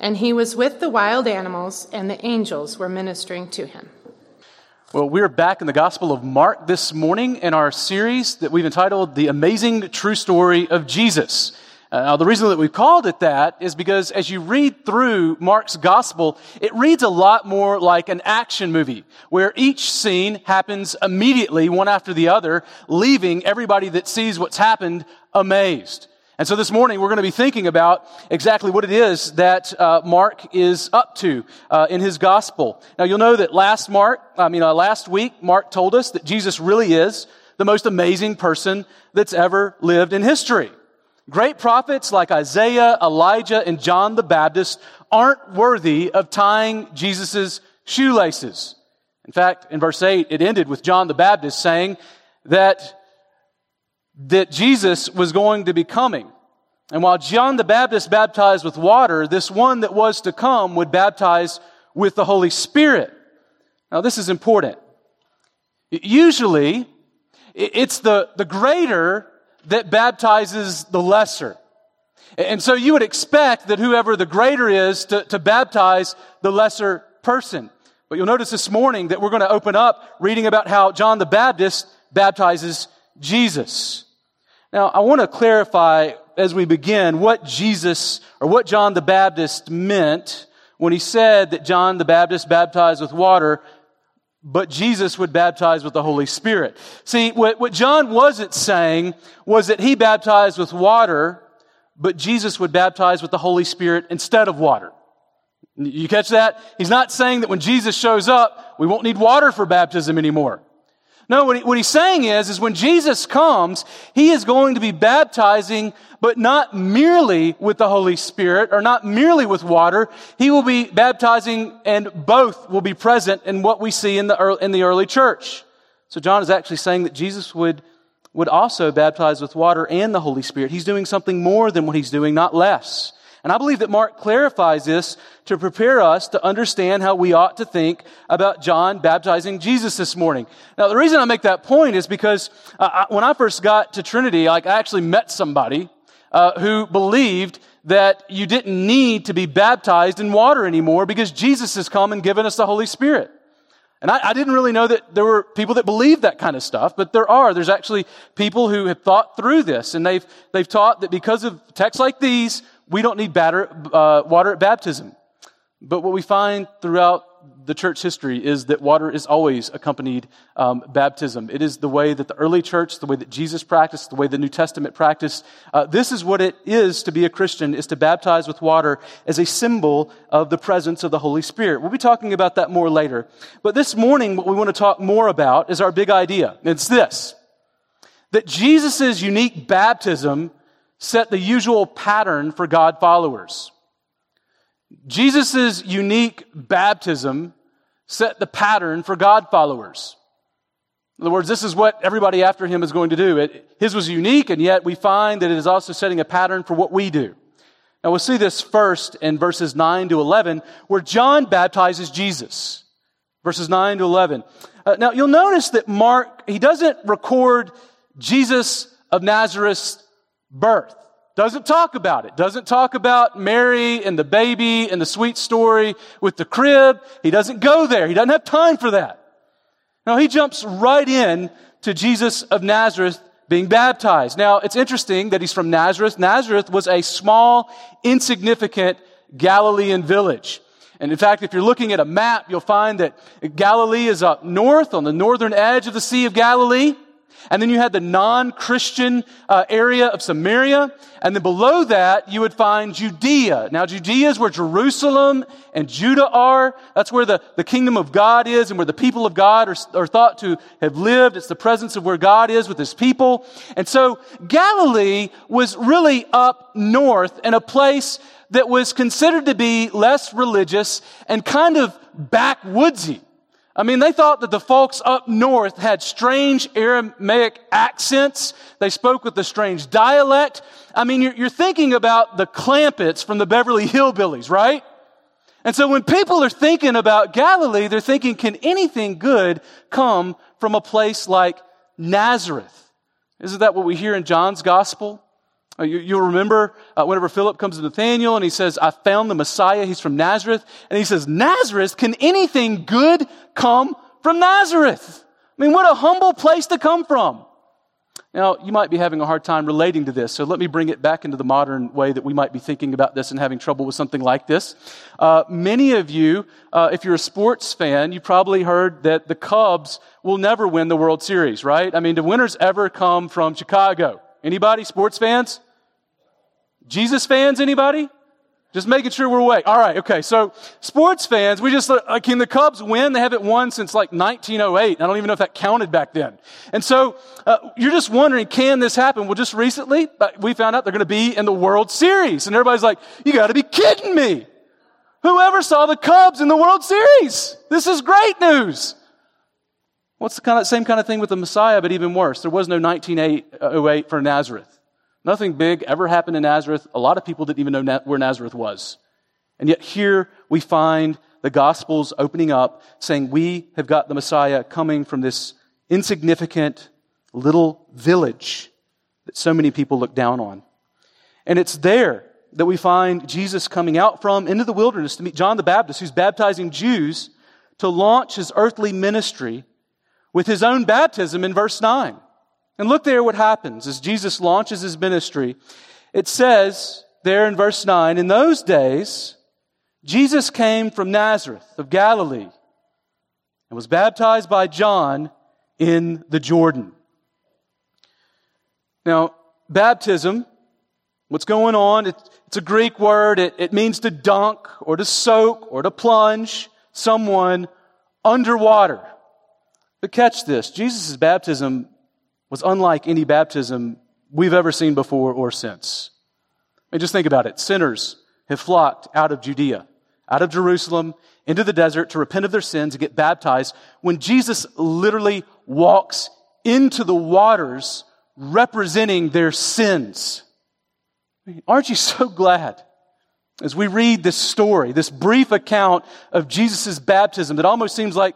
And he was with the wild animals, and the angels were ministering to him. Well, we're back in the Gospel of Mark this morning in our series that we've entitled The Amazing True Story of Jesus. Uh, now, the reason that we've called it that is because as you read through Mark's Gospel, it reads a lot more like an action movie, where each scene happens immediately, one after the other, leaving everybody that sees what's happened amazed. And so this morning we're going to be thinking about exactly what it is that uh, Mark is up to uh, in his gospel. Now you'll know that last Mark, I mean uh, last week, Mark told us that Jesus really is the most amazing person that's ever lived in history. Great prophets like Isaiah, Elijah, and John the Baptist aren't worthy of tying Jesus' shoelaces. In fact, in verse 8, it ended with John the Baptist saying that that Jesus was going to be coming. And while John the Baptist baptized with water, this one that was to come would baptize with the Holy Spirit. Now, this is important. Usually, it's the, the greater that baptizes the lesser. And so you would expect that whoever the greater is to, to baptize the lesser person. But you'll notice this morning that we're going to open up reading about how John the Baptist baptizes Jesus. Now, I want to clarify as we begin what Jesus or what John the Baptist meant when he said that John the Baptist baptized with water, but Jesus would baptize with the Holy Spirit. See, what, what John wasn't saying was that he baptized with water, but Jesus would baptize with the Holy Spirit instead of water. You catch that? He's not saying that when Jesus shows up, we won't need water for baptism anymore. No, what, he, what he's saying is, is when Jesus comes, he is going to be baptizing, but not merely with the Holy Spirit or not merely with water. He will be baptizing and both will be present in what we see in the early, in the early church. So John is actually saying that Jesus would, would also baptize with water and the Holy Spirit. He's doing something more than what he's doing, not less. And I believe that Mark clarifies this to prepare us to understand how we ought to think about John baptizing Jesus this morning. Now, the reason I make that point is because uh, I, when I first got to Trinity, like I actually met somebody uh, who believed that you didn't need to be baptized in water anymore because Jesus has come and given us the Holy Spirit. And I, I, didn't really know that there were people that believed that kind of stuff, but there are. There's actually people who have thought through this, and they've, they've taught that because of texts like these, we don't need batter, uh, water at baptism. But what we find throughout the church history is that water is always accompanied um, baptism. It is the way that the early church, the way that Jesus practiced, the way the New Testament practiced. Uh, this is what it is to be a Christian: is to baptize with water as a symbol of the presence of the Holy Spirit. We'll be talking about that more later. But this morning, what we want to talk more about is our big idea. It's this: that Jesus' unique baptism set the usual pattern for God followers. Jesus' unique baptism set the pattern for God followers. In other words, this is what everybody after him is going to do. It, his was unique, and yet we find that it is also setting a pattern for what we do. Now we'll see this first in verses 9 to 11, where John baptizes Jesus. Verses 9 to 11. Uh, now you'll notice that Mark, he doesn't record Jesus of Nazareth's birth. Doesn't talk about it. Doesn't talk about Mary and the baby and the sweet story with the crib. He doesn't go there. He doesn't have time for that. No, he jumps right in to Jesus of Nazareth being baptized. Now, it's interesting that he's from Nazareth. Nazareth was a small, insignificant Galilean village. And in fact, if you're looking at a map, you'll find that Galilee is up north on the northern edge of the Sea of Galilee. And then you had the non-Christian uh, area of Samaria. And then below that, you would find Judea. Now, Judea is where Jerusalem and Judah are. That's where the, the kingdom of God is and where the people of God are, are thought to have lived. It's the presence of where God is with his people. And so Galilee was really up north in a place that was considered to be less religious and kind of backwoodsy. I mean, they thought that the folks up north had strange Aramaic accents. They spoke with a strange dialect. I mean, you're, you're thinking about the Clampetts from the Beverly Hillbillies, right? And so when people are thinking about Galilee, they're thinking, can anything good come from a place like Nazareth? Isn't that what we hear in John's gospel? Uh, you, will remember uh, whenever Philip comes to Nathanael and he says, I found the Messiah. He's from Nazareth. And he says, Nazareth? Can anything good come from Nazareth? I mean, what a humble place to come from. Now, you might be having a hard time relating to this, so let me bring it back into the modern way that we might be thinking about this and having trouble with something like this. Uh, many of you, uh, if you're a sports fan, you probably heard that the Cubs will never win the World Series, right? I mean, do winners ever come from Chicago? Anybody? Sports fans? Jesus fans, anybody? Just making sure we're awake. All right, okay. So, sports fans, we just, like, can the Cubs win? They haven't won since like 1908. I don't even know if that counted back then. And so, uh, you're just wondering, can this happen? Well, just recently, uh, we found out they're going to be in the World Series. And everybody's like, you got to be kidding me. Whoever saw the Cubs in the World Series? This is great news. What's the kind of, same kind of thing with the Messiah, but even worse? There was no 1908 for Nazareth. Nothing big ever happened in Nazareth. A lot of people didn't even know where Nazareth was. And yet here we find the Gospels opening up saying we have got the Messiah coming from this insignificant little village that so many people look down on. And it's there that we find Jesus coming out from into the wilderness to meet John the Baptist, who's baptizing Jews to launch his earthly ministry with his own baptism in verse 9. And look there what happens as Jesus launches his ministry. It says there in verse 9, in those days, Jesus came from Nazareth of Galilee and was baptized by John in the Jordan. Now, baptism, what's going on? it's a Greek word. It, means to dunk or to soak or to plunge someone underwater. But catch this Jesus' baptism was unlike any baptism we've ever seen before or since. I mean, just think about it. Sinners have flocked out of Judea, out of Jerusalem, into the desert to repent of their sins and get baptized when Jesus literally walks into the waters representing their sins. I mean, aren't you so glad as we read this story, this brief account of Jesus' baptism that almost seems like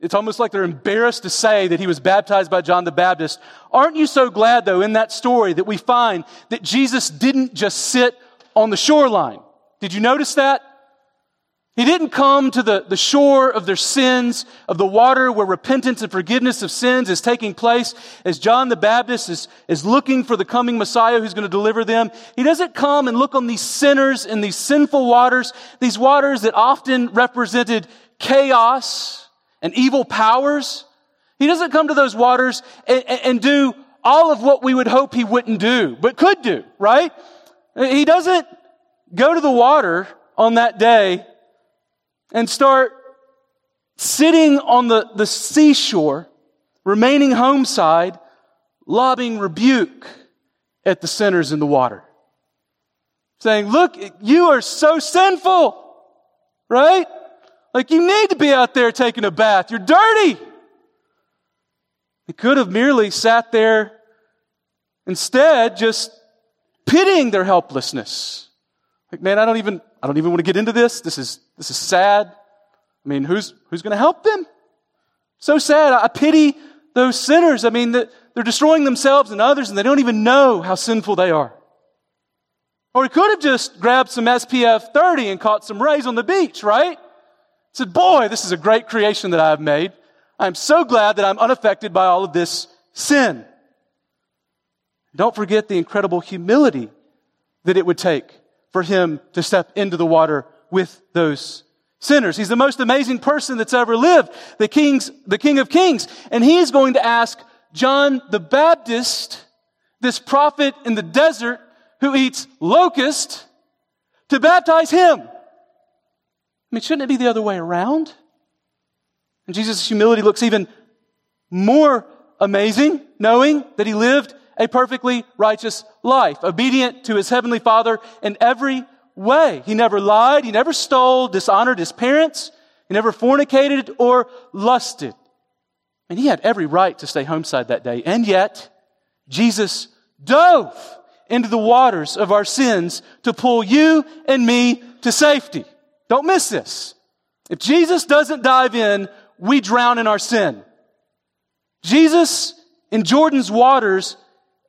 it's almost like they're embarrassed to say that he was baptized by John the Baptist. Aren't you so glad, though, in that story that we find that Jesus didn't just sit on the shoreline? Did you notice that? He didn't come to the, the shore of their sins, of the water where repentance and forgiveness of sins is taking place as John the Baptist is, is looking for the coming Messiah who's going to deliver them. He doesn't come and look on these sinners in these sinful waters, these waters that often represented chaos, and evil powers. He doesn't come to those waters and, and, do all of what we would hope he wouldn't do, but could do, right? He doesn't go to the water on that day and start sitting on the, the seashore, remaining homeside, lobbing rebuke at the sinners in the water. Saying, look, you are so sinful, right? Like, you need to be out there taking a bath. You're dirty. He could have merely sat there instead, just pitying their helplessness. Like, man, I don't even, I don't even want to get into this. This is, this is sad. I mean, who's, who's going to help them? So sad. I pity those sinners. I mean, they're destroying themselves and others and they don't even know how sinful they are. Or he could have just grabbed some SPF 30 and caught some rays on the beach, right? Said, Boy, this is a great creation that I have made. I'm so glad that I'm unaffected by all of this sin. Don't forget the incredible humility that it would take for him to step into the water with those sinners. He's the most amazing person that's ever lived, the king's, the king of kings. And he is going to ask John the Baptist, this prophet in the desert who eats locust, to baptize him. I mean, shouldn't it be the other way around? And Jesus' humility looks even more amazing, knowing that he lived a perfectly righteous life, obedient to his heavenly Father in every way. He never lied. He never stole, dishonored his parents. He never fornicated or lusted. And he had every right to stay homeside that day. And yet, Jesus dove into the waters of our sins to pull you and me to safety. Don't miss this. If Jesus doesn't dive in, we drown in our sin. Jesus in Jordan's waters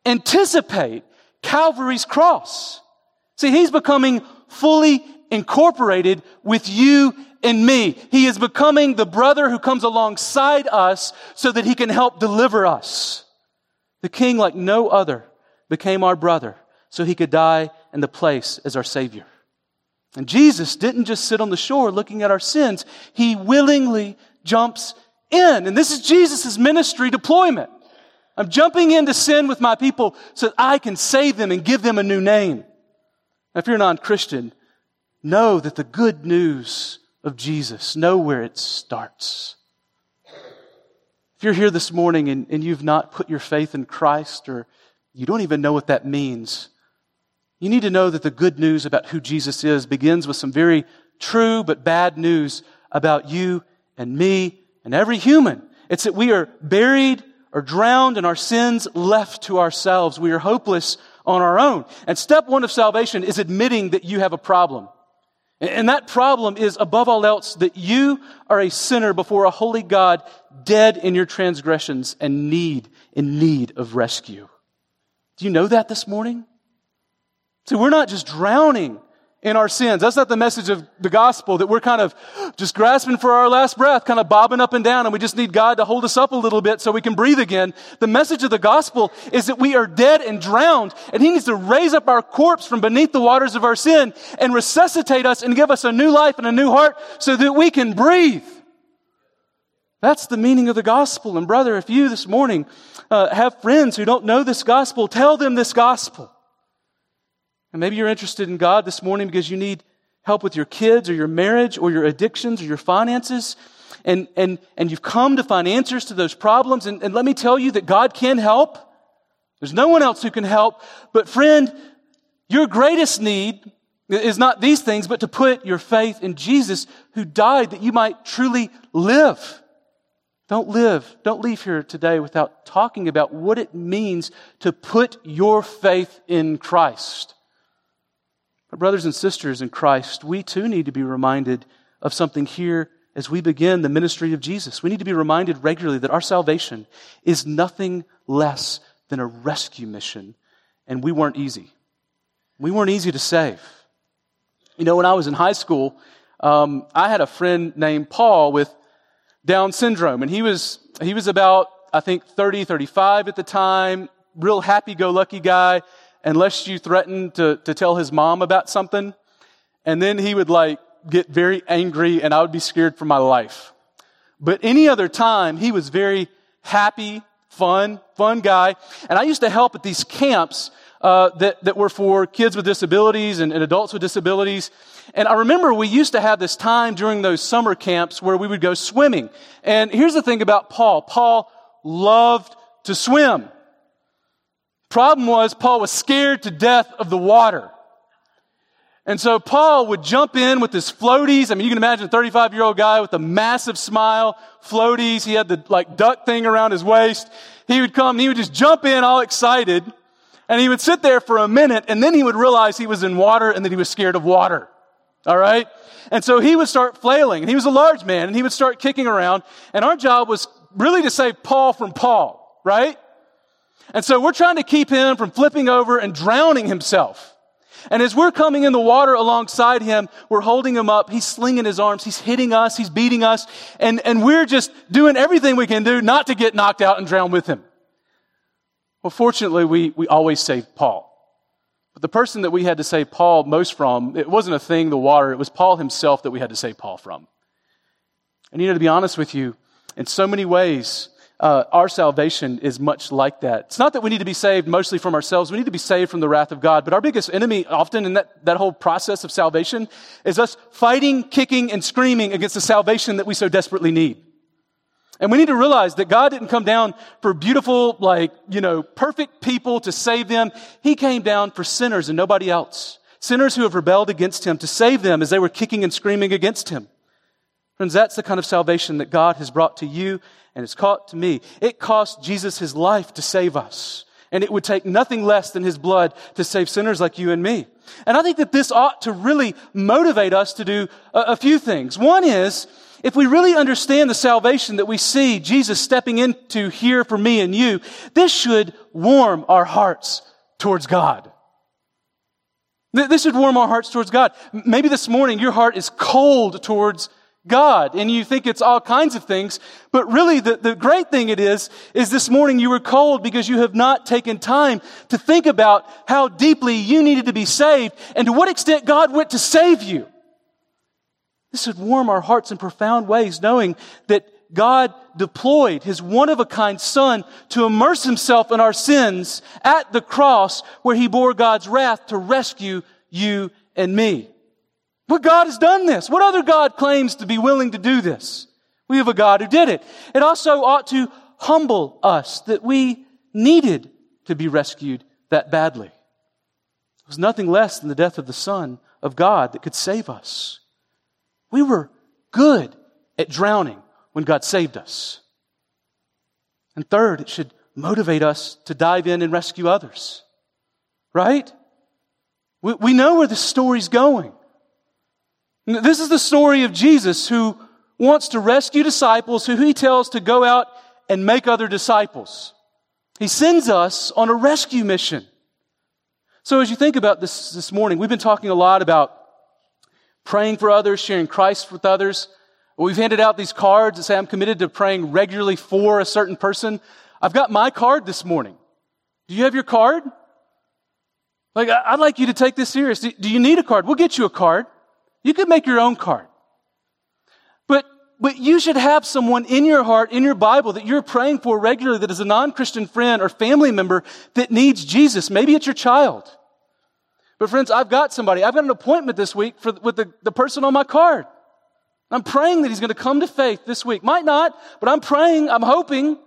anticipate Calvary's cross. See, he's becoming fully incorporated with you and me. He is becoming the brother who comes alongside us so that he can help deliver us. The king, like no other, became our brother so he could die in the place as our savior. And Jesus didn't just sit on the shore looking at our sins. He willingly jumps in. And this is Jesus' ministry deployment. I'm jumping into sin with my people so that I can save them and give them a new name. Now, if you're a non-Christian, know that the good news of Jesus, know where it starts. If you're here this morning and, and you've not put your faith in Christ or you don't even know what that means, you need to know that the good news about who Jesus is begins with some very true but bad news about you and me and every human. It's that we are buried or drowned in our sins left to ourselves. We are hopeless on our own. And step one of salvation is admitting that you have a problem. And that problem is, above all else, that you are a sinner before a holy God, dead in your transgressions and need, in need of rescue. Do you know that this morning? See, we're not just drowning in our sins. That's not the message of the gospel that we're kind of just grasping for our last breath, kind of bobbing up and down, and we just need God to hold us up a little bit so we can breathe again. The message of the gospel is that we are dead and drowned, and He needs to raise up our corpse from beneath the waters of our sin and resuscitate us and give us a new life and a new heart so that we can breathe. That's the meaning of the gospel. And brother, if you this morning uh, have friends who don't know this gospel, tell them this gospel. And maybe you're interested in God this morning because you need help with your kids or your marriage or your addictions or your finances. And, and, and you've come to find answers to those problems. And, and let me tell you that God can help. There's no one else who can help. But friend, your greatest need is not these things, but to put your faith in Jesus who died that you might truly live. Don't live, don't leave here today without talking about what it means to put your faith in Christ. Brothers and sisters in Christ, we too need to be reminded of something here as we begin the ministry of Jesus. We need to be reminded regularly that our salvation is nothing less than a rescue mission, and we weren't easy. We weren't easy to save. You know, when I was in high school, um, I had a friend named Paul with Down syndrome, and he was he was about I think 30, 35 at the time, real happy-go-lucky guy unless you threatened to, to tell his mom about something. And then he would like get very angry and I would be scared for my life. But any other time, he was very happy, fun, fun guy. And I used to help at these camps uh, that, that were for kids with disabilities and, and adults with disabilities. And I remember we used to have this time during those summer camps where we would go swimming. And here's the thing about Paul. Paul loved to swim. Problem was, Paul was scared to death of the water. And so Paul would jump in with his floaties. I mean, you can imagine a 35 year old guy with a massive smile, floaties. He had the like duck thing around his waist. He would come, he would just jump in all excited. And he would sit there for a minute and then he would realize he was in water and that he was scared of water. All right? And so he would start flailing. And he was a large man and he would start kicking around. And our job was really to save Paul from Paul, right? And so we're trying to keep him from flipping over and drowning himself. And as we're coming in the water alongside him, we're holding him up. He's slinging his arms. He's hitting us. He's beating us. And, and we're just doing everything we can do not to get knocked out and drown with him. Well, fortunately, we, we always save Paul. But the person that we had to save Paul most from, it wasn't a thing, the water. It was Paul himself that we had to save Paul from. And you know, to be honest with you, in so many ways, uh, our salvation is much like that. It's not that we need to be saved mostly from ourselves. We need to be saved from the wrath of God. But our biggest enemy often in that, that whole process of salvation is us fighting, kicking, and screaming against the salvation that we so desperately need. And we need to realize that God didn't come down for beautiful, like, you know, perfect people to save them. He came down for sinners and nobody else. sinners who have rebelled against him to save them as they were kicking and screaming against him. Friends, that's the kind of salvation that God has brought to you and has caught to me. It cost Jesus his life to save us. And it would take nothing less than his blood to save sinners like you and me. And I think that this ought to really motivate us to do a, a few things. One is, if we really understand the salvation that we see Jesus stepping into here for me and you, this should warm our hearts towards God. This should warm our hearts towards God. Maybe this morning your heart is cold towards God and you think it's all kinds of things, but really the, the great thing it is, is this morning you were cold because you have not taken time to think about how deeply you needed to be saved and to what extent God went to save you. This would warm our hearts in profound ways knowing that God deployed his one of a kind son to immerse himself in our sins at the cross where he bore God's wrath to rescue you and me. But God has done this. What other God claims to be willing to do this? We have a God who did it. It also ought to humble us that we needed to be rescued that badly. It was nothing less than the death of the Son of God that could save us. We were good at drowning when God saved us. And third, it should motivate us to dive in and rescue others. Right? We, we know where the story's going. This is the story of Jesus who wants to rescue disciples who he tells to go out and make other disciples. He sends us on a rescue mission. So as you think about this this morning, we've been talking a lot about praying for others, sharing Christ with others. We've handed out these cards that say I'm committed to praying regularly for a certain person. I've got my card this morning. Do you have your card? Like, I'd like you to take this serious. Do you need a card? We'll get you a card. You could make your own card. But, but you should have someone in your heart, in your Bible that you're praying for regularly that is a non-Christian friend or family member that needs Jesus. Maybe it's your child. But friends, I've got somebody. I've got an appointment this week for, with the, the person on my card. I'm praying that he's going to come to faith this week. Might not, but I'm praying, I'm hoping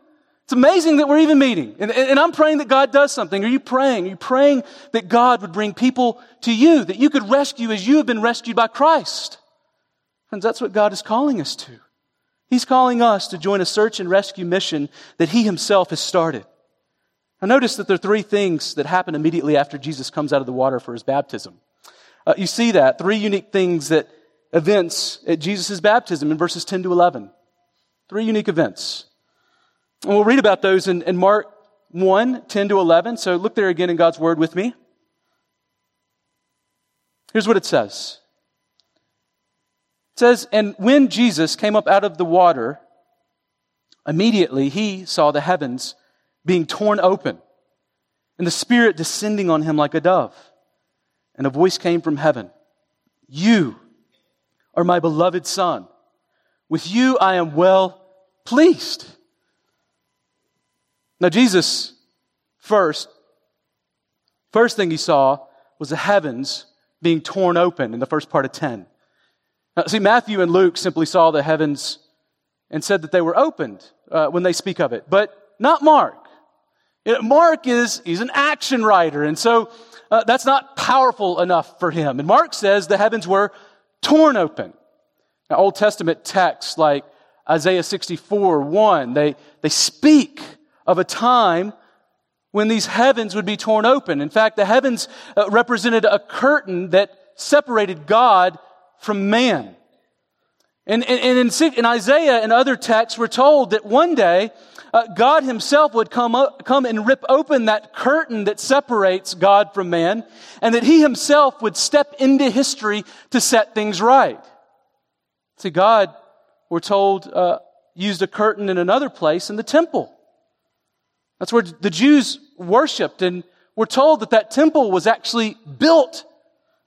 it's amazing that we're even meeting. And, and, I'm praying that God does something. Are you praying? Are you praying that God would bring people to you, that you could rescue as you have been rescued by Christ? Friends, that's what God is calling us to. He's calling us to join a search and rescue mission that He Himself has started. Now notice that there are three things that happen immediately after Jesus comes out of the water for His baptism. Uh, you see that, three unique things that events at Jesus' baptism in verses 10 to 11. Three unique events. And we'll read about those in, in Mark 1, 10 to 11. So look there again in God's Word with me. Here's what it says. It says, And when Jesus came up out of the water, immediately he saw the heavens being torn open and the Spirit descending on him like a dove. And a voice came from heaven You are my beloved Son. With you I am well pleased. Now, Jesus, first, first thing he saw was the heavens being torn open in the first part of 10. Now, see, Matthew and Luke simply saw the heavens and said that they were opened uh, when they speak of it, but not Mark. You know, Mark is, he's an action writer, and so uh, that's not powerful enough for him. And Mark says the heavens were torn open. Now, Old Testament texts like Isaiah 64, 1, they, they speak of a time when these heavens would be torn open. In fact, the heavens uh, represented a curtain that separated God from man. And, and, in, in, Isaiah and other texts, we're told that one day uh, God Himself would come, up, come and rip open that curtain that separates God from man, and that He Himself would step into history to set things right. See, God, we're told, uh, used a curtain in another place in the temple. That's where the Jews worshiped, and we're told that that temple was actually built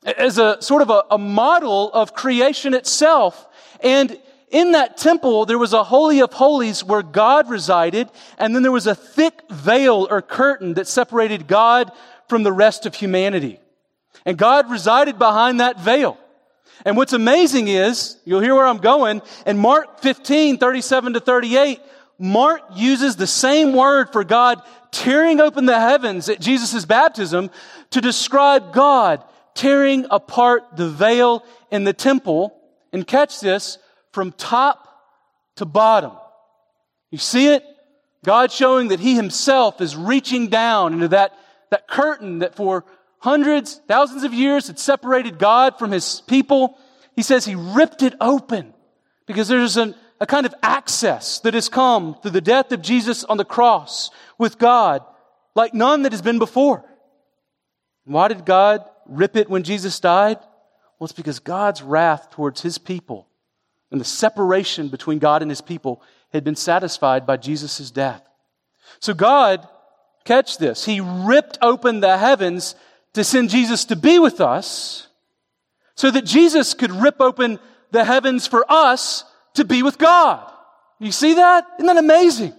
as a sort of a, a model of creation itself. And in that temple, there was a holy of holies where God resided, and then there was a thick veil or curtain that separated God from the rest of humanity. And God resided behind that veil. And what's amazing is, you'll hear where I'm going, in Mark 15, 37 to 38, Mark uses the same word for God tearing open the heavens at Jesus' baptism to describe God tearing apart the veil in the temple, and catch this, from top to bottom. You see it? God showing that He Himself is reaching down into that, that curtain that for hundreds, thousands of years had separated God from His people. He says He ripped it open because there's an, a kind of access that has come through the death of Jesus on the cross with God like none that has been before. Why did God rip it when Jesus died? Well, it's because God's wrath towards His people and the separation between God and His people had been satisfied by Jesus' death. So God, catch this, He ripped open the heavens to send Jesus to be with us so that Jesus could rip open the heavens for us to be with God. You see that? Isn't that amazing?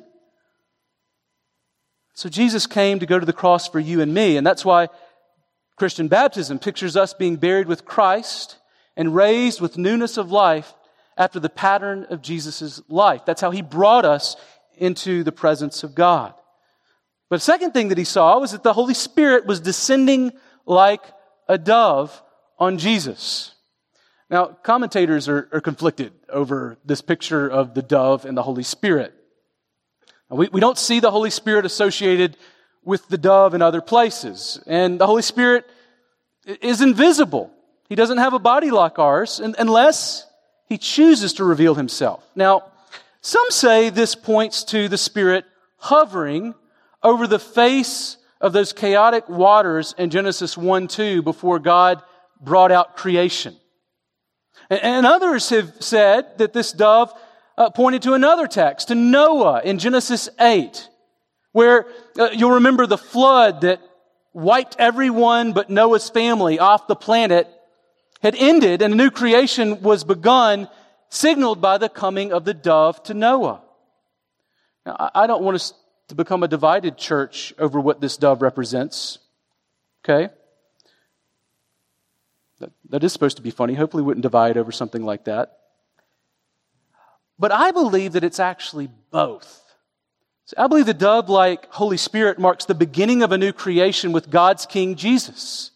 So Jesus came to go to the cross for you and me, and that's why Christian baptism pictures us being buried with Christ and raised with newness of life after the pattern of Jesus' life. That's how he brought us into the presence of God. But a second thing that he saw was that the Holy Spirit was descending like a dove on Jesus. Now, commentators are, are conflicted over this picture of the dove and the Holy Spirit. We, we don't see the Holy Spirit associated with the dove in other places. And the Holy Spirit is invisible. He doesn't have a body like ours unless he chooses to reveal himself. Now, some say this points to the Spirit hovering over the face of those chaotic waters in Genesis 1 2 before God brought out creation. And others have said that this dove uh, pointed to another text, to Noah in Genesis 8, where uh, you'll remember the flood that wiped everyone but Noah's family off the planet had ended and a new creation was begun, signaled by the coming of the dove to Noah. Now, I don't want us to become a divided church over what this dove represents. Okay? That, that is supposed to be funny. Hopefully, we wouldn't divide over something like that. But I believe that it's actually both. So I believe the dove like Holy Spirit marks the beginning of a new creation with God's King Jesus.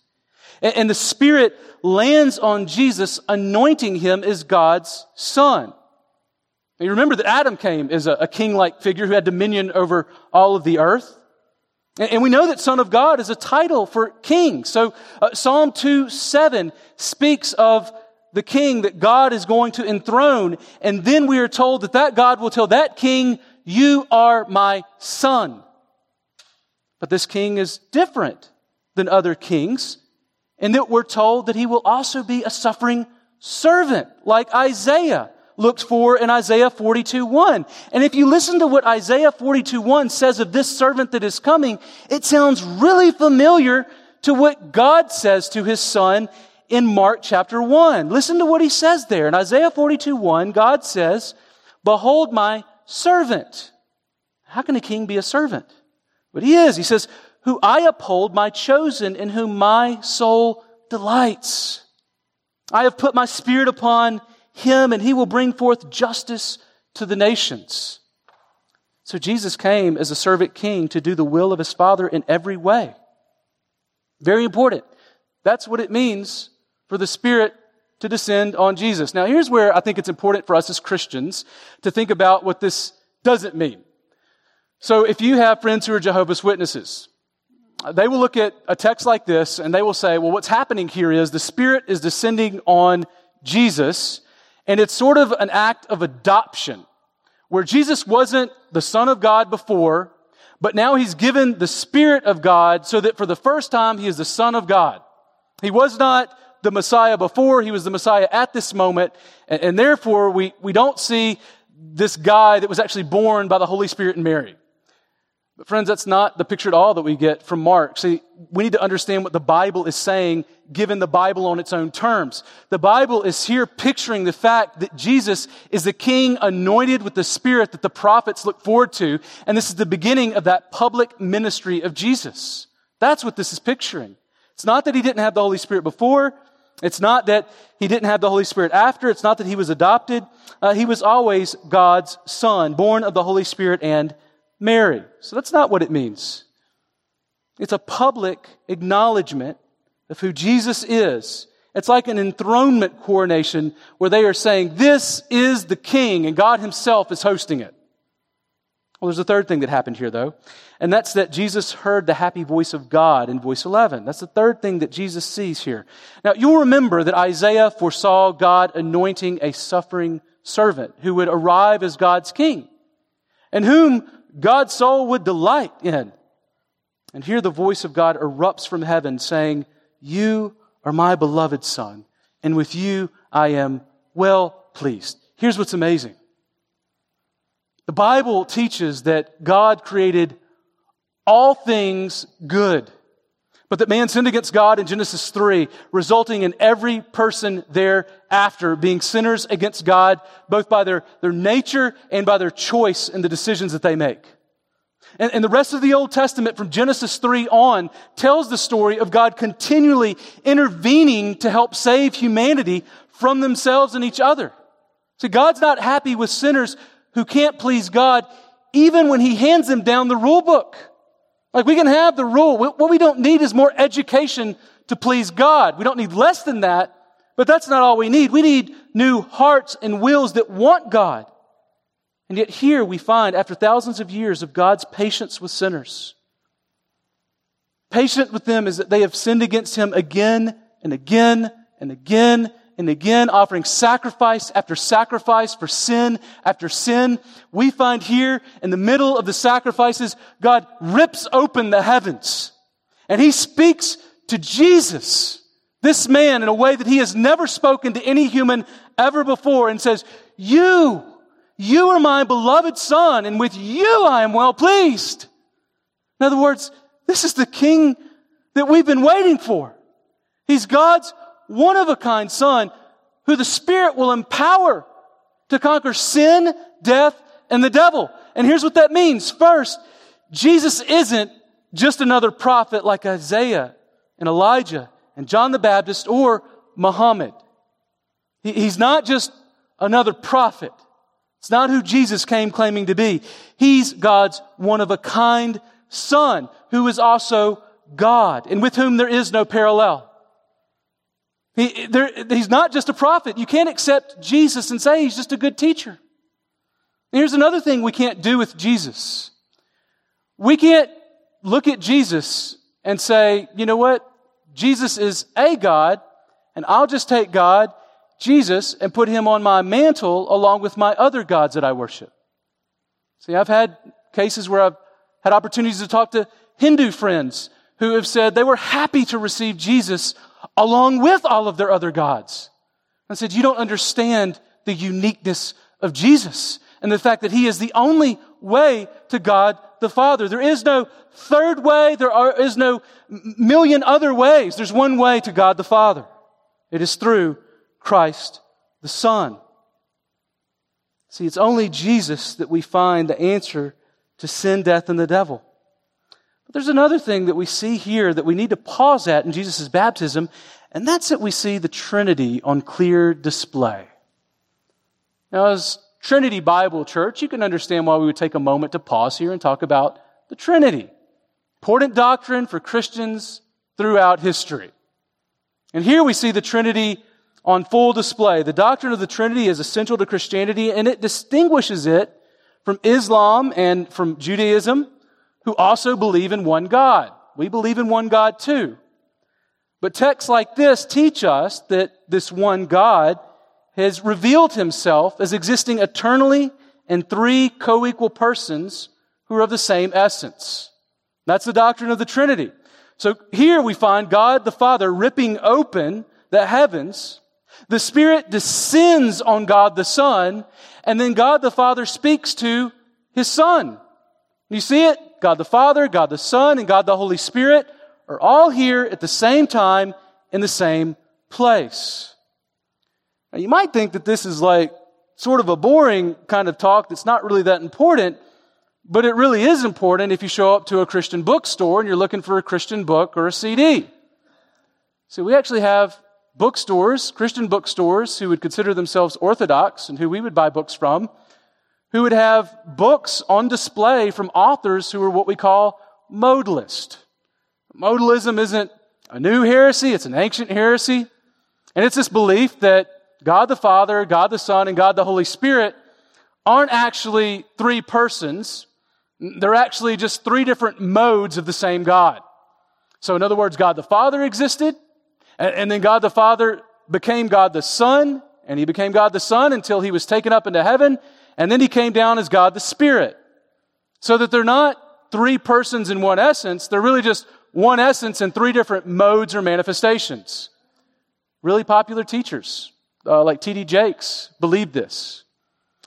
And the Spirit lands on Jesus, anointing him as God's Son. you remember that Adam came as a, king like figure who had dominion over all of the earth. And we know that Son of God is a title for king. So uh, Psalm 2 7 speaks of the king that God is going to enthrone. And then we are told that that God will tell that king, You are my son. But this king is different than other kings and that we're told that he will also be a suffering servant, like Isaiah looked for in Isaiah 42 1. And if you listen to what Isaiah 42 1 says of this servant that is coming, it sounds really familiar to what God says to his son in Mark chapter 1. Listen to what he says there. In Isaiah 42 1, God says, Behold my servant. How can a king be a servant? But he is. He says, who I uphold, my chosen, in whom my soul delights. I have put my spirit upon him, and he will bring forth justice to the nations. So Jesus came as a servant king to do the will of his Father in every way. Very important. That's what it means for the Spirit to descend on Jesus. Now, here's where I think it's important for us as Christians to think about what this doesn't mean. So, if you have friends who are Jehovah's Witnesses, they will look at a text like this and they will say, well, what's happening here is the Spirit is descending on Jesus, and it's sort of an act of adoption, where Jesus wasn't the Son of God before, but now he's given the Spirit of God so that for the first time he is the Son of God. He was not the Messiah before, he was the Messiah at this moment, and, therefore we, we don't see this guy that was actually born by the Holy Spirit and Mary. But friends, that's not the picture at all that we get from Mark. See, we need to understand what the Bible is saying, given the Bible on its own terms. The Bible is here picturing the fact that Jesus is the King anointed with the Spirit that the prophets look forward to, and this is the beginning of that public ministry of Jesus. That's what this is picturing. It's not that he didn't have the Holy Spirit before. It's not that he didn't have the Holy Spirit after. It's not that he was adopted. Uh, he was always God's son, born of the Holy Spirit and Mary. So that's not what it means. It's a public acknowledgement of who Jesus is. It's like an enthronement coronation where they are saying, This is the king, and God himself is hosting it. Well, there's a third thing that happened here, though, and that's that Jesus heard the happy voice of God in voice 11. That's the third thing that Jesus sees here. Now, you'll remember that Isaiah foresaw God anointing a suffering servant who would arrive as God's king and whom God's soul would delight in. And here the voice of God erupts from heaven saying, You are my beloved son, and with you I am well pleased. Here's what's amazing. The Bible teaches that God created all things good, but that man sinned against God in Genesis 3, resulting in every person thereafter being sinners against God, both by their, their nature and by their choice in the decisions that they make. And, and the rest of the Old Testament from Genesis 3 on tells the story of God continually intervening to help save humanity from themselves and each other. See, God's not happy with sinners who can't please God even when He hands them down the rule book. Like we can have the rule. What we don't need is more education to please God. We don't need less than that, but that's not all we need. We need new hearts and wills that want God. And yet, here we find, after thousands of years of God's patience with sinners, patient with them is that they have sinned against Him again and again and again and again, offering sacrifice after sacrifice for sin after sin. We find here in the middle of the sacrifices, God rips open the heavens and He speaks to Jesus, this man, in a way that He has never spoken to any human ever before and says, You, you are my beloved son, and with you I am well pleased. In other words, this is the king that we've been waiting for. He's God's one of a kind son who the Spirit will empower to conquer sin, death, and the devil. And here's what that means. First, Jesus isn't just another prophet like Isaiah and Elijah and John the Baptist or Muhammad. He's not just another prophet. It's not who Jesus came claiming to be. He's God's one of a kind son who is also God and with whom there is no parallel. He, there, he's not just a prophet. You can't accept Jesus and say he's just a good teacher. Here's another thing we can't do with Jesus. We can't look at Jesus and say, you know what? Jesus is a God, and I'll just take God Jesus and put him on my mantle along with my other gods that I worship. See, I've had cases where I've had opportunities to talk to Hindu friends who have said they were happy to receive Jesus along with all of their other gods. And said, you don't understand the uniqueness of Jesus and the fact that he is the only way to God the Father. There is no third way. There are, is no million other ways. There's one way to God the Father. It is through Christ the Son. See, it's only Jesus that we find the answer to sin, death, and the devil. But there's another thing that we see here that we need to pause at in Jesus' baptism, and that's that we see the Trinity on clear display. Now, as Trinity Bible Church, you can understand why we would take a moment to pause here and talk about the Trinity. Important doctrine for Christians throughout history. And here we see the Trinity on full display. The doctrine of the Trinity is essential to Christianity and it distinguishes it from Islam and from Judaism, who also believe in one God. We believe in one God too. But texts like this teach us that this one God has revealed himself as existing eternally in three co-equal persons who are of the same essence. That's the doctrine of the Trinity. So here we find God the Father ripping open the heavens the Spirit descends on God the Son, and then God the Father speaks to His Son. You see it? God the Father, God the Son, and God the Holy Spirit are all here at the same time in the same place. Now, you might think that this is like sort of a boring kind of talk that's not really that important, but it really is important if you show up to a Christian bookstore and you're looking for a Christian book or a CD. See, we actually have bookstores, Christian bookstores, who would consider themselves orthodox and who we would buy books from, who would have books on display from authors who are what we call modalist. Modalism isn't a new heresy, it's an ancient heresy. And it's this belief that God the Father, God the Son, and God the Holy Spirit aren't actually three persons. They're actually just three different modes of the same God. So, in other words, God the Father existed, and, then God the Father became God the Son, and he became God the Son until he was taken up into heaven, and then he came down as God the Spirit. So that they're not three persons in one essence, they're really just one essence in three different modes or manifestations. Really popular teachers, uh, like T.D. Jakes, believed this.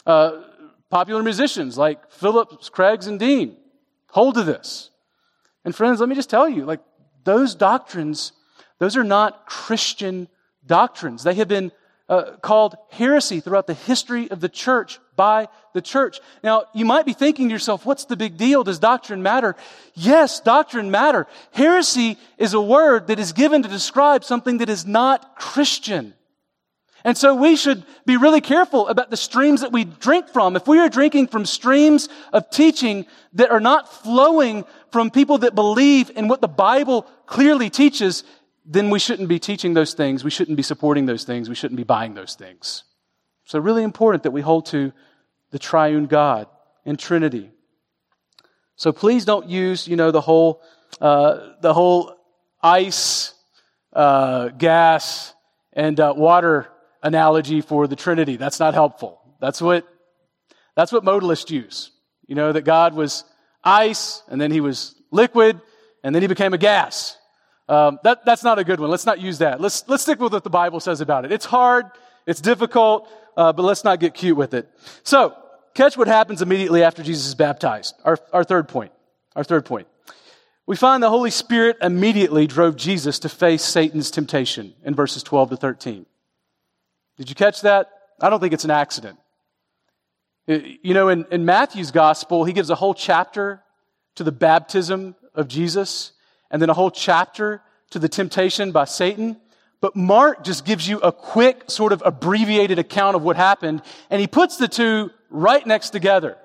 Uh, popular musicians like Phillips, Craigs, and Dean hold to this. And friends, let me just tell you, like, those doctrines, those are not Christian doctrines. They have been uh, called heresy throughout the history of the church by the church. Now, you might be thinking to yourself, what's the big deal? Does doctrine matter? Yes, doctrine matter. Heresy is a word that is given to describe something that is not Christian. And so we should be really careful about the streams that we drink from. If we are drinking from streams of teaching that are not flowing from people that believe in what the Bible clearly teaches, then we shouldn't be teaching those things. We shouldn't be supporting those things. We shouldn't be buying those things. So, really important that we hold to the triune God and Trinity. So, please don't use, you know, the whole, uh, the whole ice, uh, gas, and uh, water analogy for the Trinity. That's not helpful. That's what, that's what modalists use. You know, that God was ice, and then he was liquid, and then he became a gas. Um, that, that's not a good one. Let's not use that. Let's, let's stick with what the Bible says about it. It's hard, it's difficult, uh, but let's not get cute with it. So, catch what happens immediately after Jesus is baptized. Our, our third point. Our third point. We find the Holy Spirit immediately drove Jesus to face Satan's temptation in verses 12 to 13. Did you catch that? I don't think it's an accident. You know, in, in Matthew's gospel, he gives a whole chapter to the baptism of Jesus and then a whole chapter to the temptation by Satan. But Mark just gives you a quick, sort of abbreviated account of what happened, and he puts the two right next together.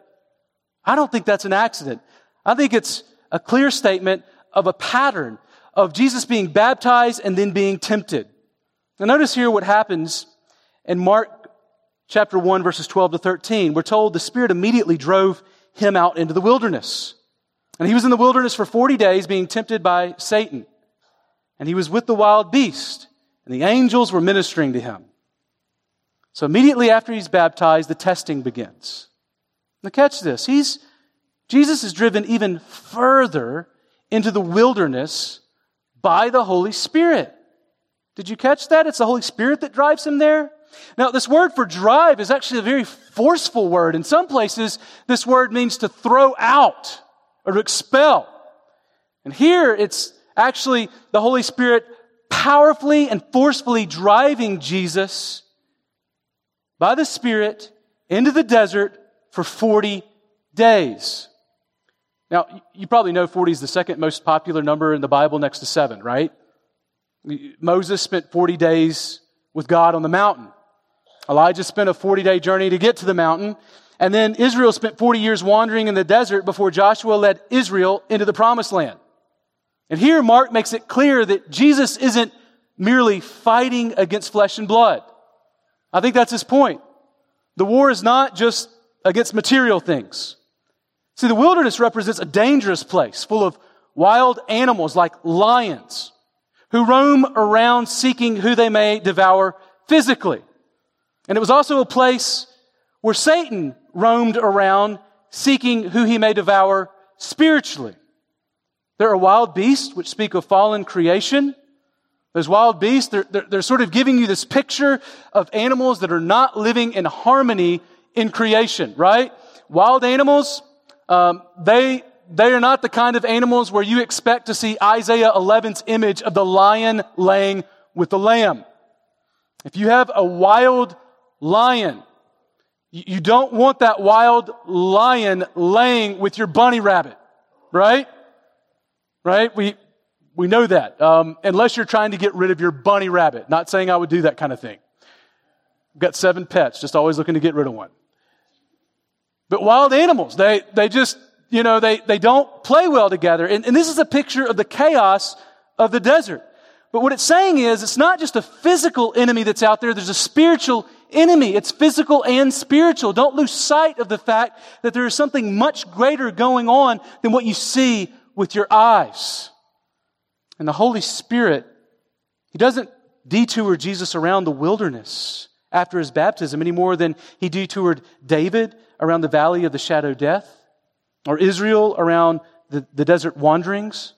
I don't think that's an accident. I think it's a clear statement of a pattern of Jesus being baptized and then being tempted. Now notice here what happens in Mark chapter 1 verses 12 to 13. We're told the Spirit immediately drove him out into the wilderness. And he was in the wilderness for 40 days being tempted by Satan. And he was with the wild beast, and the angels were ministering to him. So immediately after he's baptized, the testing begins. Now catch this. He's, Jesus is driven even further into the wilderness by the Holy Spirit. Did you catch that? It's the Holy Spirit that drives him there. Now, this word for drive is actually a very forceful word. In some places, this word means to throw out or to expel. And here it's actually the Holy Spirit powerfully and forcefully driving Jesus by the Spirit into the desert for 40 days. Now, you probably know 40 is the second most popular number in the Bible next to 7, right? Moses spent 40 days with God on the mountain. Elijah spent a 40 day journey to get to the mountain. And then Israel spent 40 years wandering in the desert before Joshua led Israel into the promised land. And here Mark makes it clear that Jesus isn't merely fighting against flesh and blood. I think that's his point. The war is not just against material things. See, the wilderness represents a dangerous place full of wild animals like lions who roam around seeking who they may devour physically. And it was also a place where Satan roamed around seeking who he may devour spiritually. There are wild beasts which speak of fallen creation. Those wild beasts, they're, they're, they're, sort of giving you this picture of animals that are not living in harmony in creation, right? Wild animals, um, they, they are not the kind of animals where you expect to see Isaiah 11's image of the lion laying with the lamb. If you have a wild lion. You don't want that wild lion laying with your bunny rabbit, right? Right? We, we know that. Um, unless you're trying to get rid of your bunny rabbit. Not saying I would do that kind of thing. I've got seven pets, just always looking to get rid of one. But wild animals, they, they just, you know, they, they don't play well together. And, and this is a picture of the chaos of the desert. But what it's saying is it's not just a physical enemy that's out there, there's a spiritual enemy. It's physical and spiritual. Don't lose sight of the fact that there is something much greater going on than what you see with your eyes. And the Holy Spirit, He doesn't detour Jesus around the wilderness after his baptism any more than he detoured David around the valley of the shadow of death or Israel around the, the desert wanderings.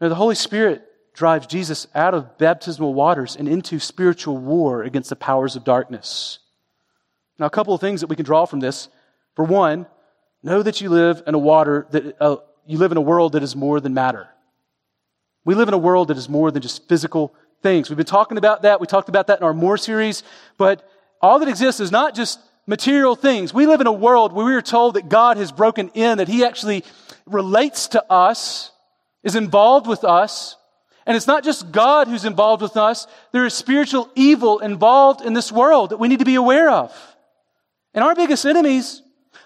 No, the Holy Spirit drives Jesus out of baptismal waters and into spiritual war against the powers of darkness. Now, a couple of things that we can draw from this. For one, know that you live in a water that uh, you live in a world that is more than matter. We live in a world that is more than just physical things. We've been talking about that. We talked about that in our More series. But all that exists is not just material things. We live in a world where we are told that God has broken in, that He actually relates to us, is involved with us. And it's not just God who's involved with us. There is spiritual evil involved in this world that we need to be aware of. And our biggest enemies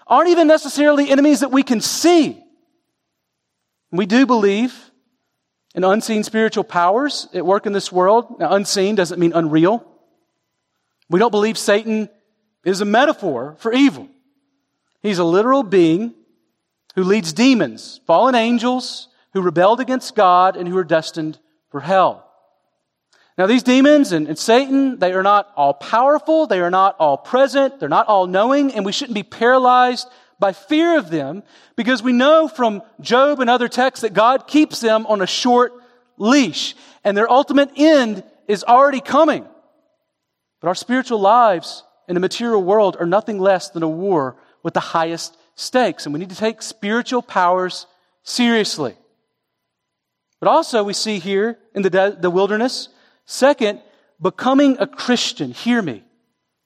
aren't even necessarily enemies that we can see. We do believe in unseen spiritual powers at work in this world. Now, unseen doesn't mean unreal. We don't believe Satan is a metaphor for evil. He's a literal being who leads demons, fallen angels, who rebelled against God and who are destined for hell. Now, these demons and, and, Satan, they are not all powerful, they are not all present, they're not all knowing, and we shouldn't be paralyzed by fear of them because we know from Job and other texts that God keeps them on a short leash and their ultimate end is already coming. But our spiritual lives in the material world are nothing less than a war with the highest stakes, and we need to take spiritual powers seriously. But also, we see here in the, de- the wilderness, second, becoming a Christian. Hear me.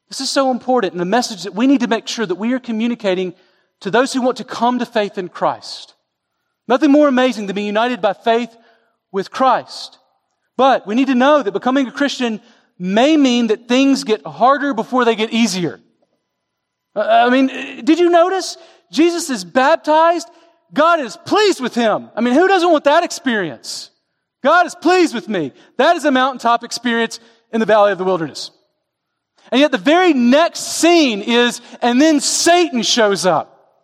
This is so important, and the message that we need to make sure that we are communicating to those who want to come to faith in Christ. Nothing more amazing than being united by faith with Christ. But we need to know that becoming a Christian may mean that things get harder before they get easier. Uh, I mean, did you notice? Jesus is baptized. God is pleased with him. I mean, who doesn't want that experience? God is pleased with me. That is a mountaintop experience in the valley of the wilderness. And yet the very next scene is, and then Satan shows up.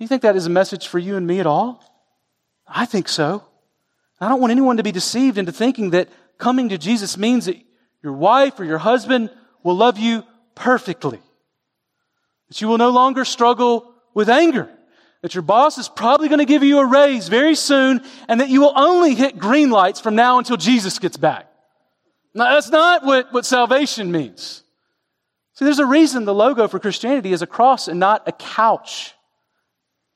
You think that is a message for you and me at all? I think so. I don't want anyone to be deceived into thinking that coming to Jesus means that your wife or your husband will love you perfectly. That you will no longer struggle with anger. That your boss is probably going to give you a raise very soon and that you will only hit green lights from now until Jesus gets back. Now, that's not what, what salvation means. See, there's a reason the logo for Christianity is a cross and not a couch.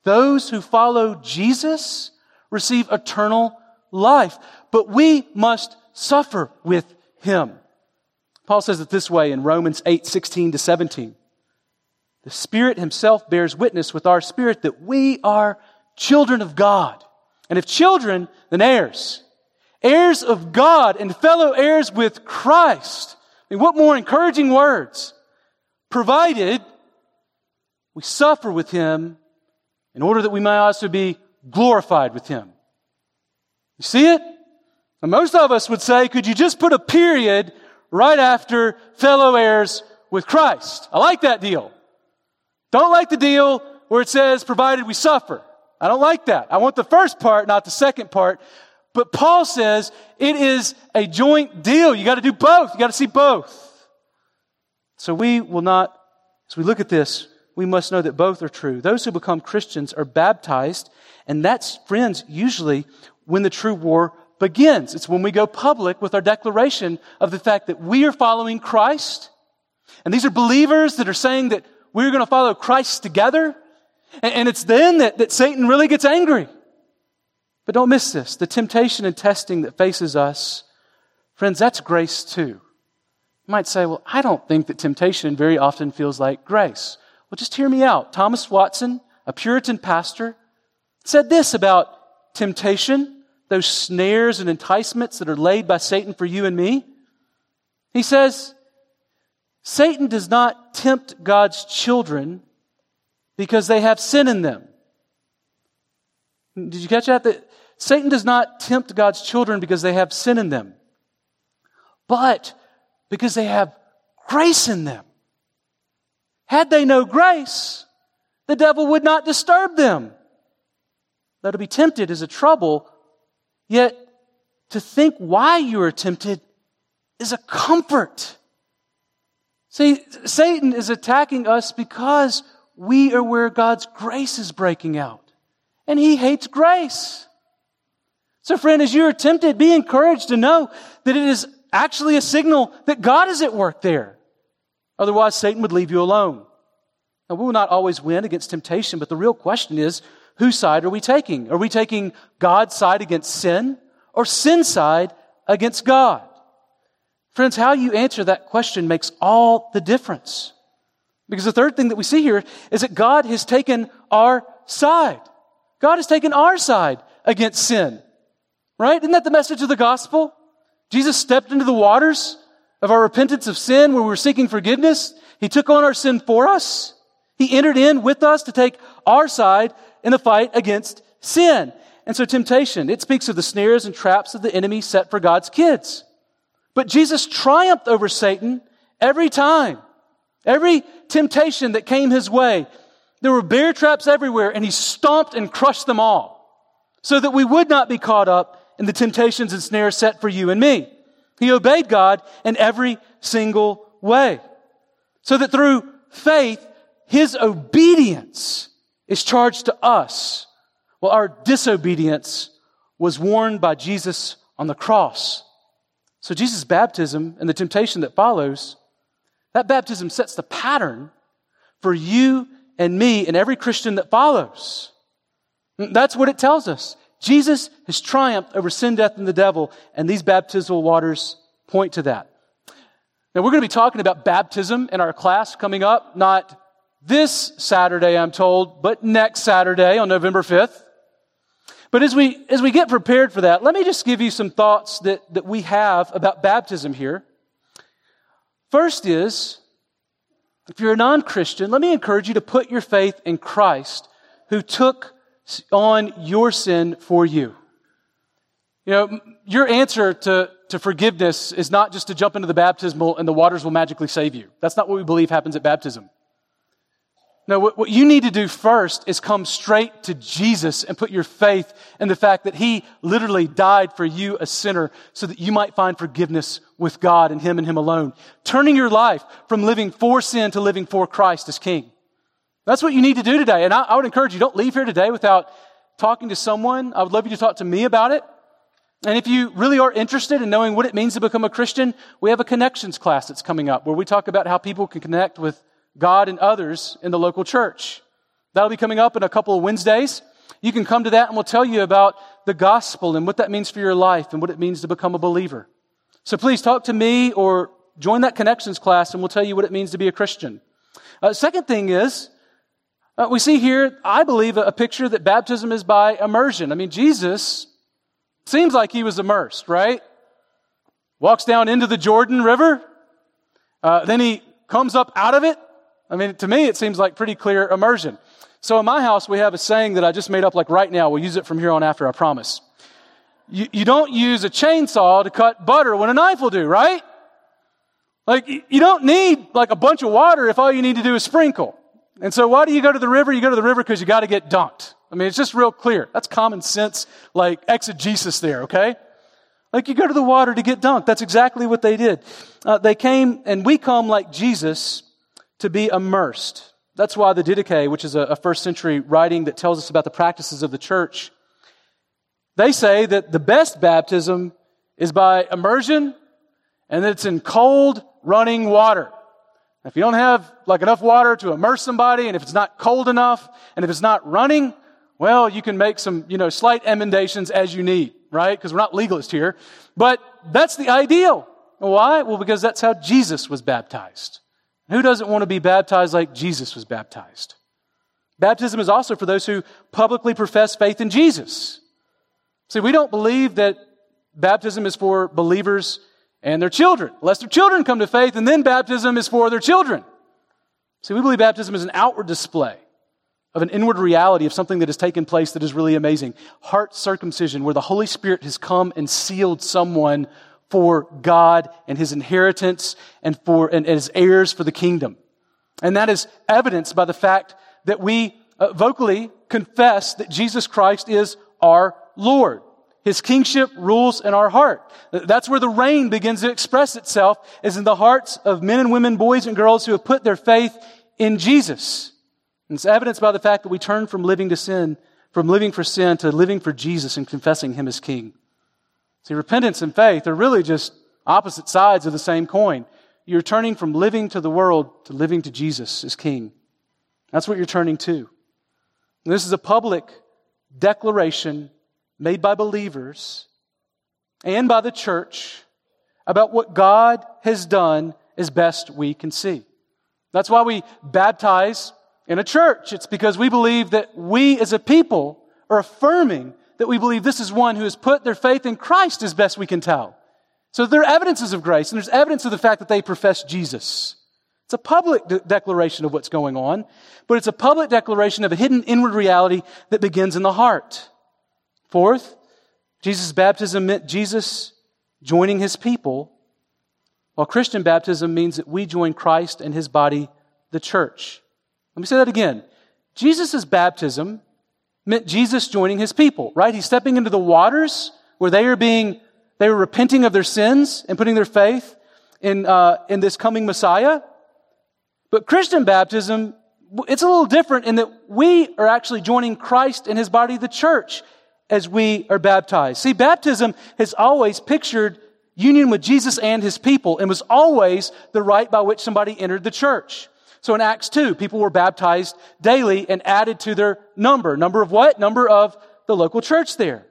Those who follow Jesus receive eternal life, but we must suffer with him. Paul says it this way in Romans 8, 16 to 17. The Spirit Himself bears witness with our spirit that we are children of God. And if children, then heirs. Heirs of God and fellow heirs with Christ. I mean, what more encouraging words? Provided we suffer with Him in order that we may also be glorified with Him. You see it? And most of us would say, could you just put a period right after fellow heirs with Christ. I like that deal. Don't like the deal where it says, provided we suffer. I don't like that. I want the first part, not the second part. But Paul says it is a joint deal. You got to do both. You got to see both. So we will not, as we look at this, we must know that both are true. Those who become Christians are baptized, and that's, friends, usually when the true war begins. It's when we go public with our declaration of the fact that we are following Christ. And these are believers that are saying that we're going to follow Christ together. And, it's then that, that Satan really gets angry. But don't miss this. The temptation and testing that faces us, friends, that's grace too. You might say, well, I don't think that temptation very often feels like grace. Well, just hear me out. Thomas Watson, a Puritan pastor, said this about temptation those snares and enticements that are laid by Satan for you and me? He says, Satan does not tempt God's children because they have sin in them. Did you catch that? that? Satan does not tempt God's children because they have sin in them. but because they have grace in them. Had they no grace, the devil would not disturb them. Though to be tempted is a trouble, yet to think why you are tempted is a comfort. See, Satan is attacking us because we are where God's grace is breaking out. And he hates grace. So, friend, as you are tempted, be encouraged to know that it is actually a signal that God is at work there. Otherwise, Satan would leave you alone. Now, we will not always win against temptation, but the real question is whose side are we taking? Are we taking God's side against sin or sin's side against God? Friends, how you answer that question makes all the difference. Because the third thing that we see here is that God has taken our side. God has taken our side against sin. Right? Isn't that the message of the gospel? Jesus stepped into the waters of our repentance of sin where we were seeking forgiveness. He took on our sin for us. He entered in with us to take our side in the fight against sin. And so temptation, it speaks of the snares and traps of the enemy set for God's kids. But Jesus triumphed over Satan every time. Every temptation that came his way, there were bear traps everywhere, and he stomped and crushed them all so that we would not be caught up in the temptations and snares set for you and me. He obeyed God in every single way. So that through faith, his obedience is charged to us, while our disobedience was warned by Jesus on the cross. So Jesus' baptism and the temptation that follows, that baptism sets the pattern for you and me and every Christian that follows. That's what it tells us. Jesus has triumphed over sin, death, and the devil, and these baptismal waters point to that. Now, we're going to be talking about baptism in our class coming up, not this Saturday, I'm told, but next Saturday on November 5th. But as we, as we get prepared for that, let me just give you some thoughts that, that we have about baptism here. First is, if you're a non Christian, let me encourage you to put your faith in Christ who took on your sin for you. You know, your answer to, to forgiveness is not just to jump into the baptismal and the waters will magically save you. That's not what we believe happens at baptism. No, what, what you need to do first is come straight to Jesus and put your faith in the fact that He literally died for you, a sinner, so that you might find forgiveness with God and Him and Him alone. Turning your life from living for sin to living for Christ as King. That's what you need to do today. And I, I would encourage you, don't leave here today without talking to someone. I would love you to talk to me about it. And if you really are interested in knowing what it means to become a Christian, we have a connections class that's coming up where we talk about how people can connect with God and others in the local church. That'll be coming up in a couple of Wednesdays. You can come to that and we'll tell you about the gospel and what that means for your life and what it means to become a believer. So please talk to me or join that connections class and we'll tell you what it means to be a Christian. Uh, second thing is, uh, we see here, I believe, a, a picture that baptism is by immersion. I mean, Jesus seems like he was immersed, right? Walks down into the Jordan River, uh, then he comes up out of it, I mean, to me, it seems like pretty clear immersion. So in my house, we have a saying that I just made up like right now. We'll use it from here on after, I promise. You, you don't use a chainsaw to cut butter when a knife will do, right? Like, you don't need like a bunch of water if all you need to do is sprinkle. And so why do you go to the river? You go to the river because you got to get dunked. I mean, it's just real clear. That's common sense, like exegesis there, okay? Like you go to the water to get dunked. That's exactly what they did. Uh, they came, and we come like Jesus to be immersed. That's why the Didache, which is a, a first century writing that tells us about the practices of the church, they say that the best baptism is by immersion and that it's in cold running water. If you don't have like enough water to immerse somebody and if it's not cold enough and if it's not running, well, you can make some, you know, slight emendations as you need, right? Because we're not legalists here. But that's the ideal. Why? Well, because that's how Jesus was baptized. Who doesn't want to be baptized like Jesus was baptized? Baptism is also for those who publicly profess faith in Jesus. See, we don't believe that baptism is for believers and their children, unless their children come to faith, and then baptism is for their children. See, we believe baptism is an outward display of an inward reality of something that has taken place that is really amazing. Heart circumcision, where the Holy Spirit has come and sealed someone for God and his inheritance and for and as heirs for the kingdom. And that is evidenced by the fact that we uh, vocally confess that Jesus Christ is our Lord. His kingship rules in our heart. That's where the reign begins to express itself, is in the hearts of men and women, boys and girls who have put their faith in Jesus. And it's evidenced by the fact that we turn from living to sin, from living for sin to living for Jesus and confessing Him as King. See, repentance and faith are really just opposite sides of the same coin. You're turning from living to the world to living to Jesus as King. That's what you're turning to. And this is a public declaration made by believers and by the church about what God has done as best we can see. That's why we baptize in a church. It's because we believe that we as a people are affirming that we believe this is one who has put their faith in Christ as best we can tell. So there are evidences of grace, and there's evidence of the fact that they profess Jesus. It's a public de- declaration of what's going on, but it's a public declaration of a hidden inward reality that begins in the heart. Fourth, Jesus' baptism meant Jesus joining his people, while Christian baptism means that we join Christ and his body, the church. Let me say that again. Jesus' baptism meant Jesus joining his people, right? He's stepping into the waters where they are being, they were repenting of their sins and putting their faith in, uh, in this coming Messiah. But Christian baptism, it's a little different in that we are actually joining Christ and his body, the church as we are baptized. See, baptism has always pictured union with Jesus and his people and was always the rite by which somebody entered the church. So in Acts 2, people were baptized daily and added to their number. Number of what? Number of the local church there.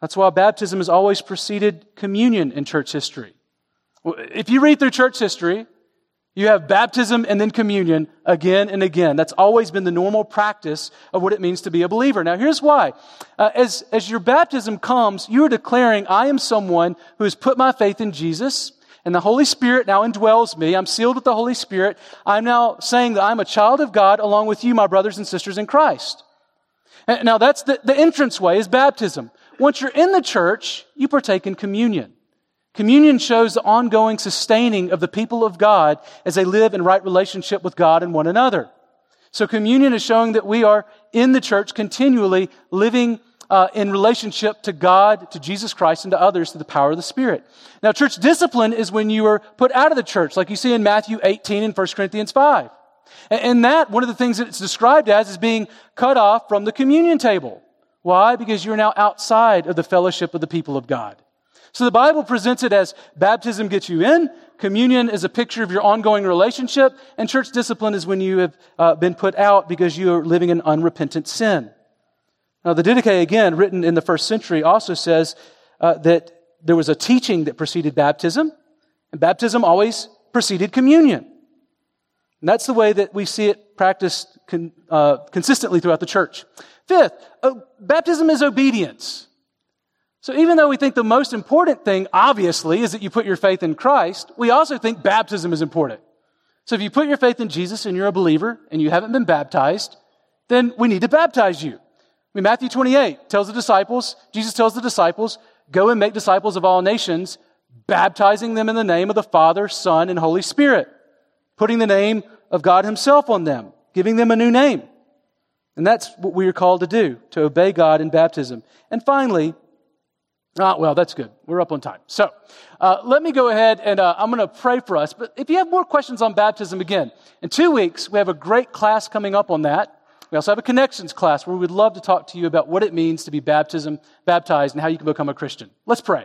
That's why baptism has always preceded communion in church history. If you read through church history, you have baptism and then communion again and again. That's always been the normal practice of what it means to be a believer. Now, here's why. Uh, as, as your baptism comes, you are declaring, I am someone who has put my faith in Jesus, and the Holy Spirit now indwells me. I'm sealed with the Holy Spirit. I'm now saying that I'm a child of God along with you, my brothers and sisters in Christ. And now, that's the, the entrance way is baptism. Once you're in the church, you partake in communion. Communion shows the ongoing sustaining of the people of God as they live in right relationship with God and one another. So communion is showing that we are in the church continually living uh, in relationship to God, to Jesus Christ, and to others through the power of the Spirit. Now, church discipline is when you are put out of the church, like you see in Matthew 18 and 1 Corinthians 5. And that, one of the things that it's described as, is being cut off from the communion table. Why? Because you're now outside of the fellowship of the people of God. So the Bible presents it as baptism gets you in, communion is a picture of your ongoing relationship, and church discipline is when you have uh, been put out because you are living in unrepentant sin. Now, the Didache, again, written in the first century, also says uh, that there was a teaching that preceded baptism, and baptism always preceded communion. And that's the way that we see it practiced con- uh, consistently throughout the church. Fifth, uh, baptism is obedience. So even though we think the most important thing, obviously, is that you put your faith in Christ, we also think baptism is important. So if you put your faith in Jesus and you're a believer and you haven't been baptized, then we need to baptize you. I mean, Matthew 28 tells the disciples, Jesus tells the disciples, go and make disciples of all nations, baptizing them in the name of the Father, Son, and Holy Spirit, putting the name of God Himself on them, giving them a new name. And that's what we are called to do, to obey God in baptism. And finally, Ah, well, that's good. We're up on time. So uh, let me go ahead and uh, I'm going to pray for us. But if you have more questions on baptism, again, in two weeks, we have a great class coming up on that. We also have a connections class where we would love to talk to you about what it means to be baptism, baptized and how you can become a Christian. Let's pray.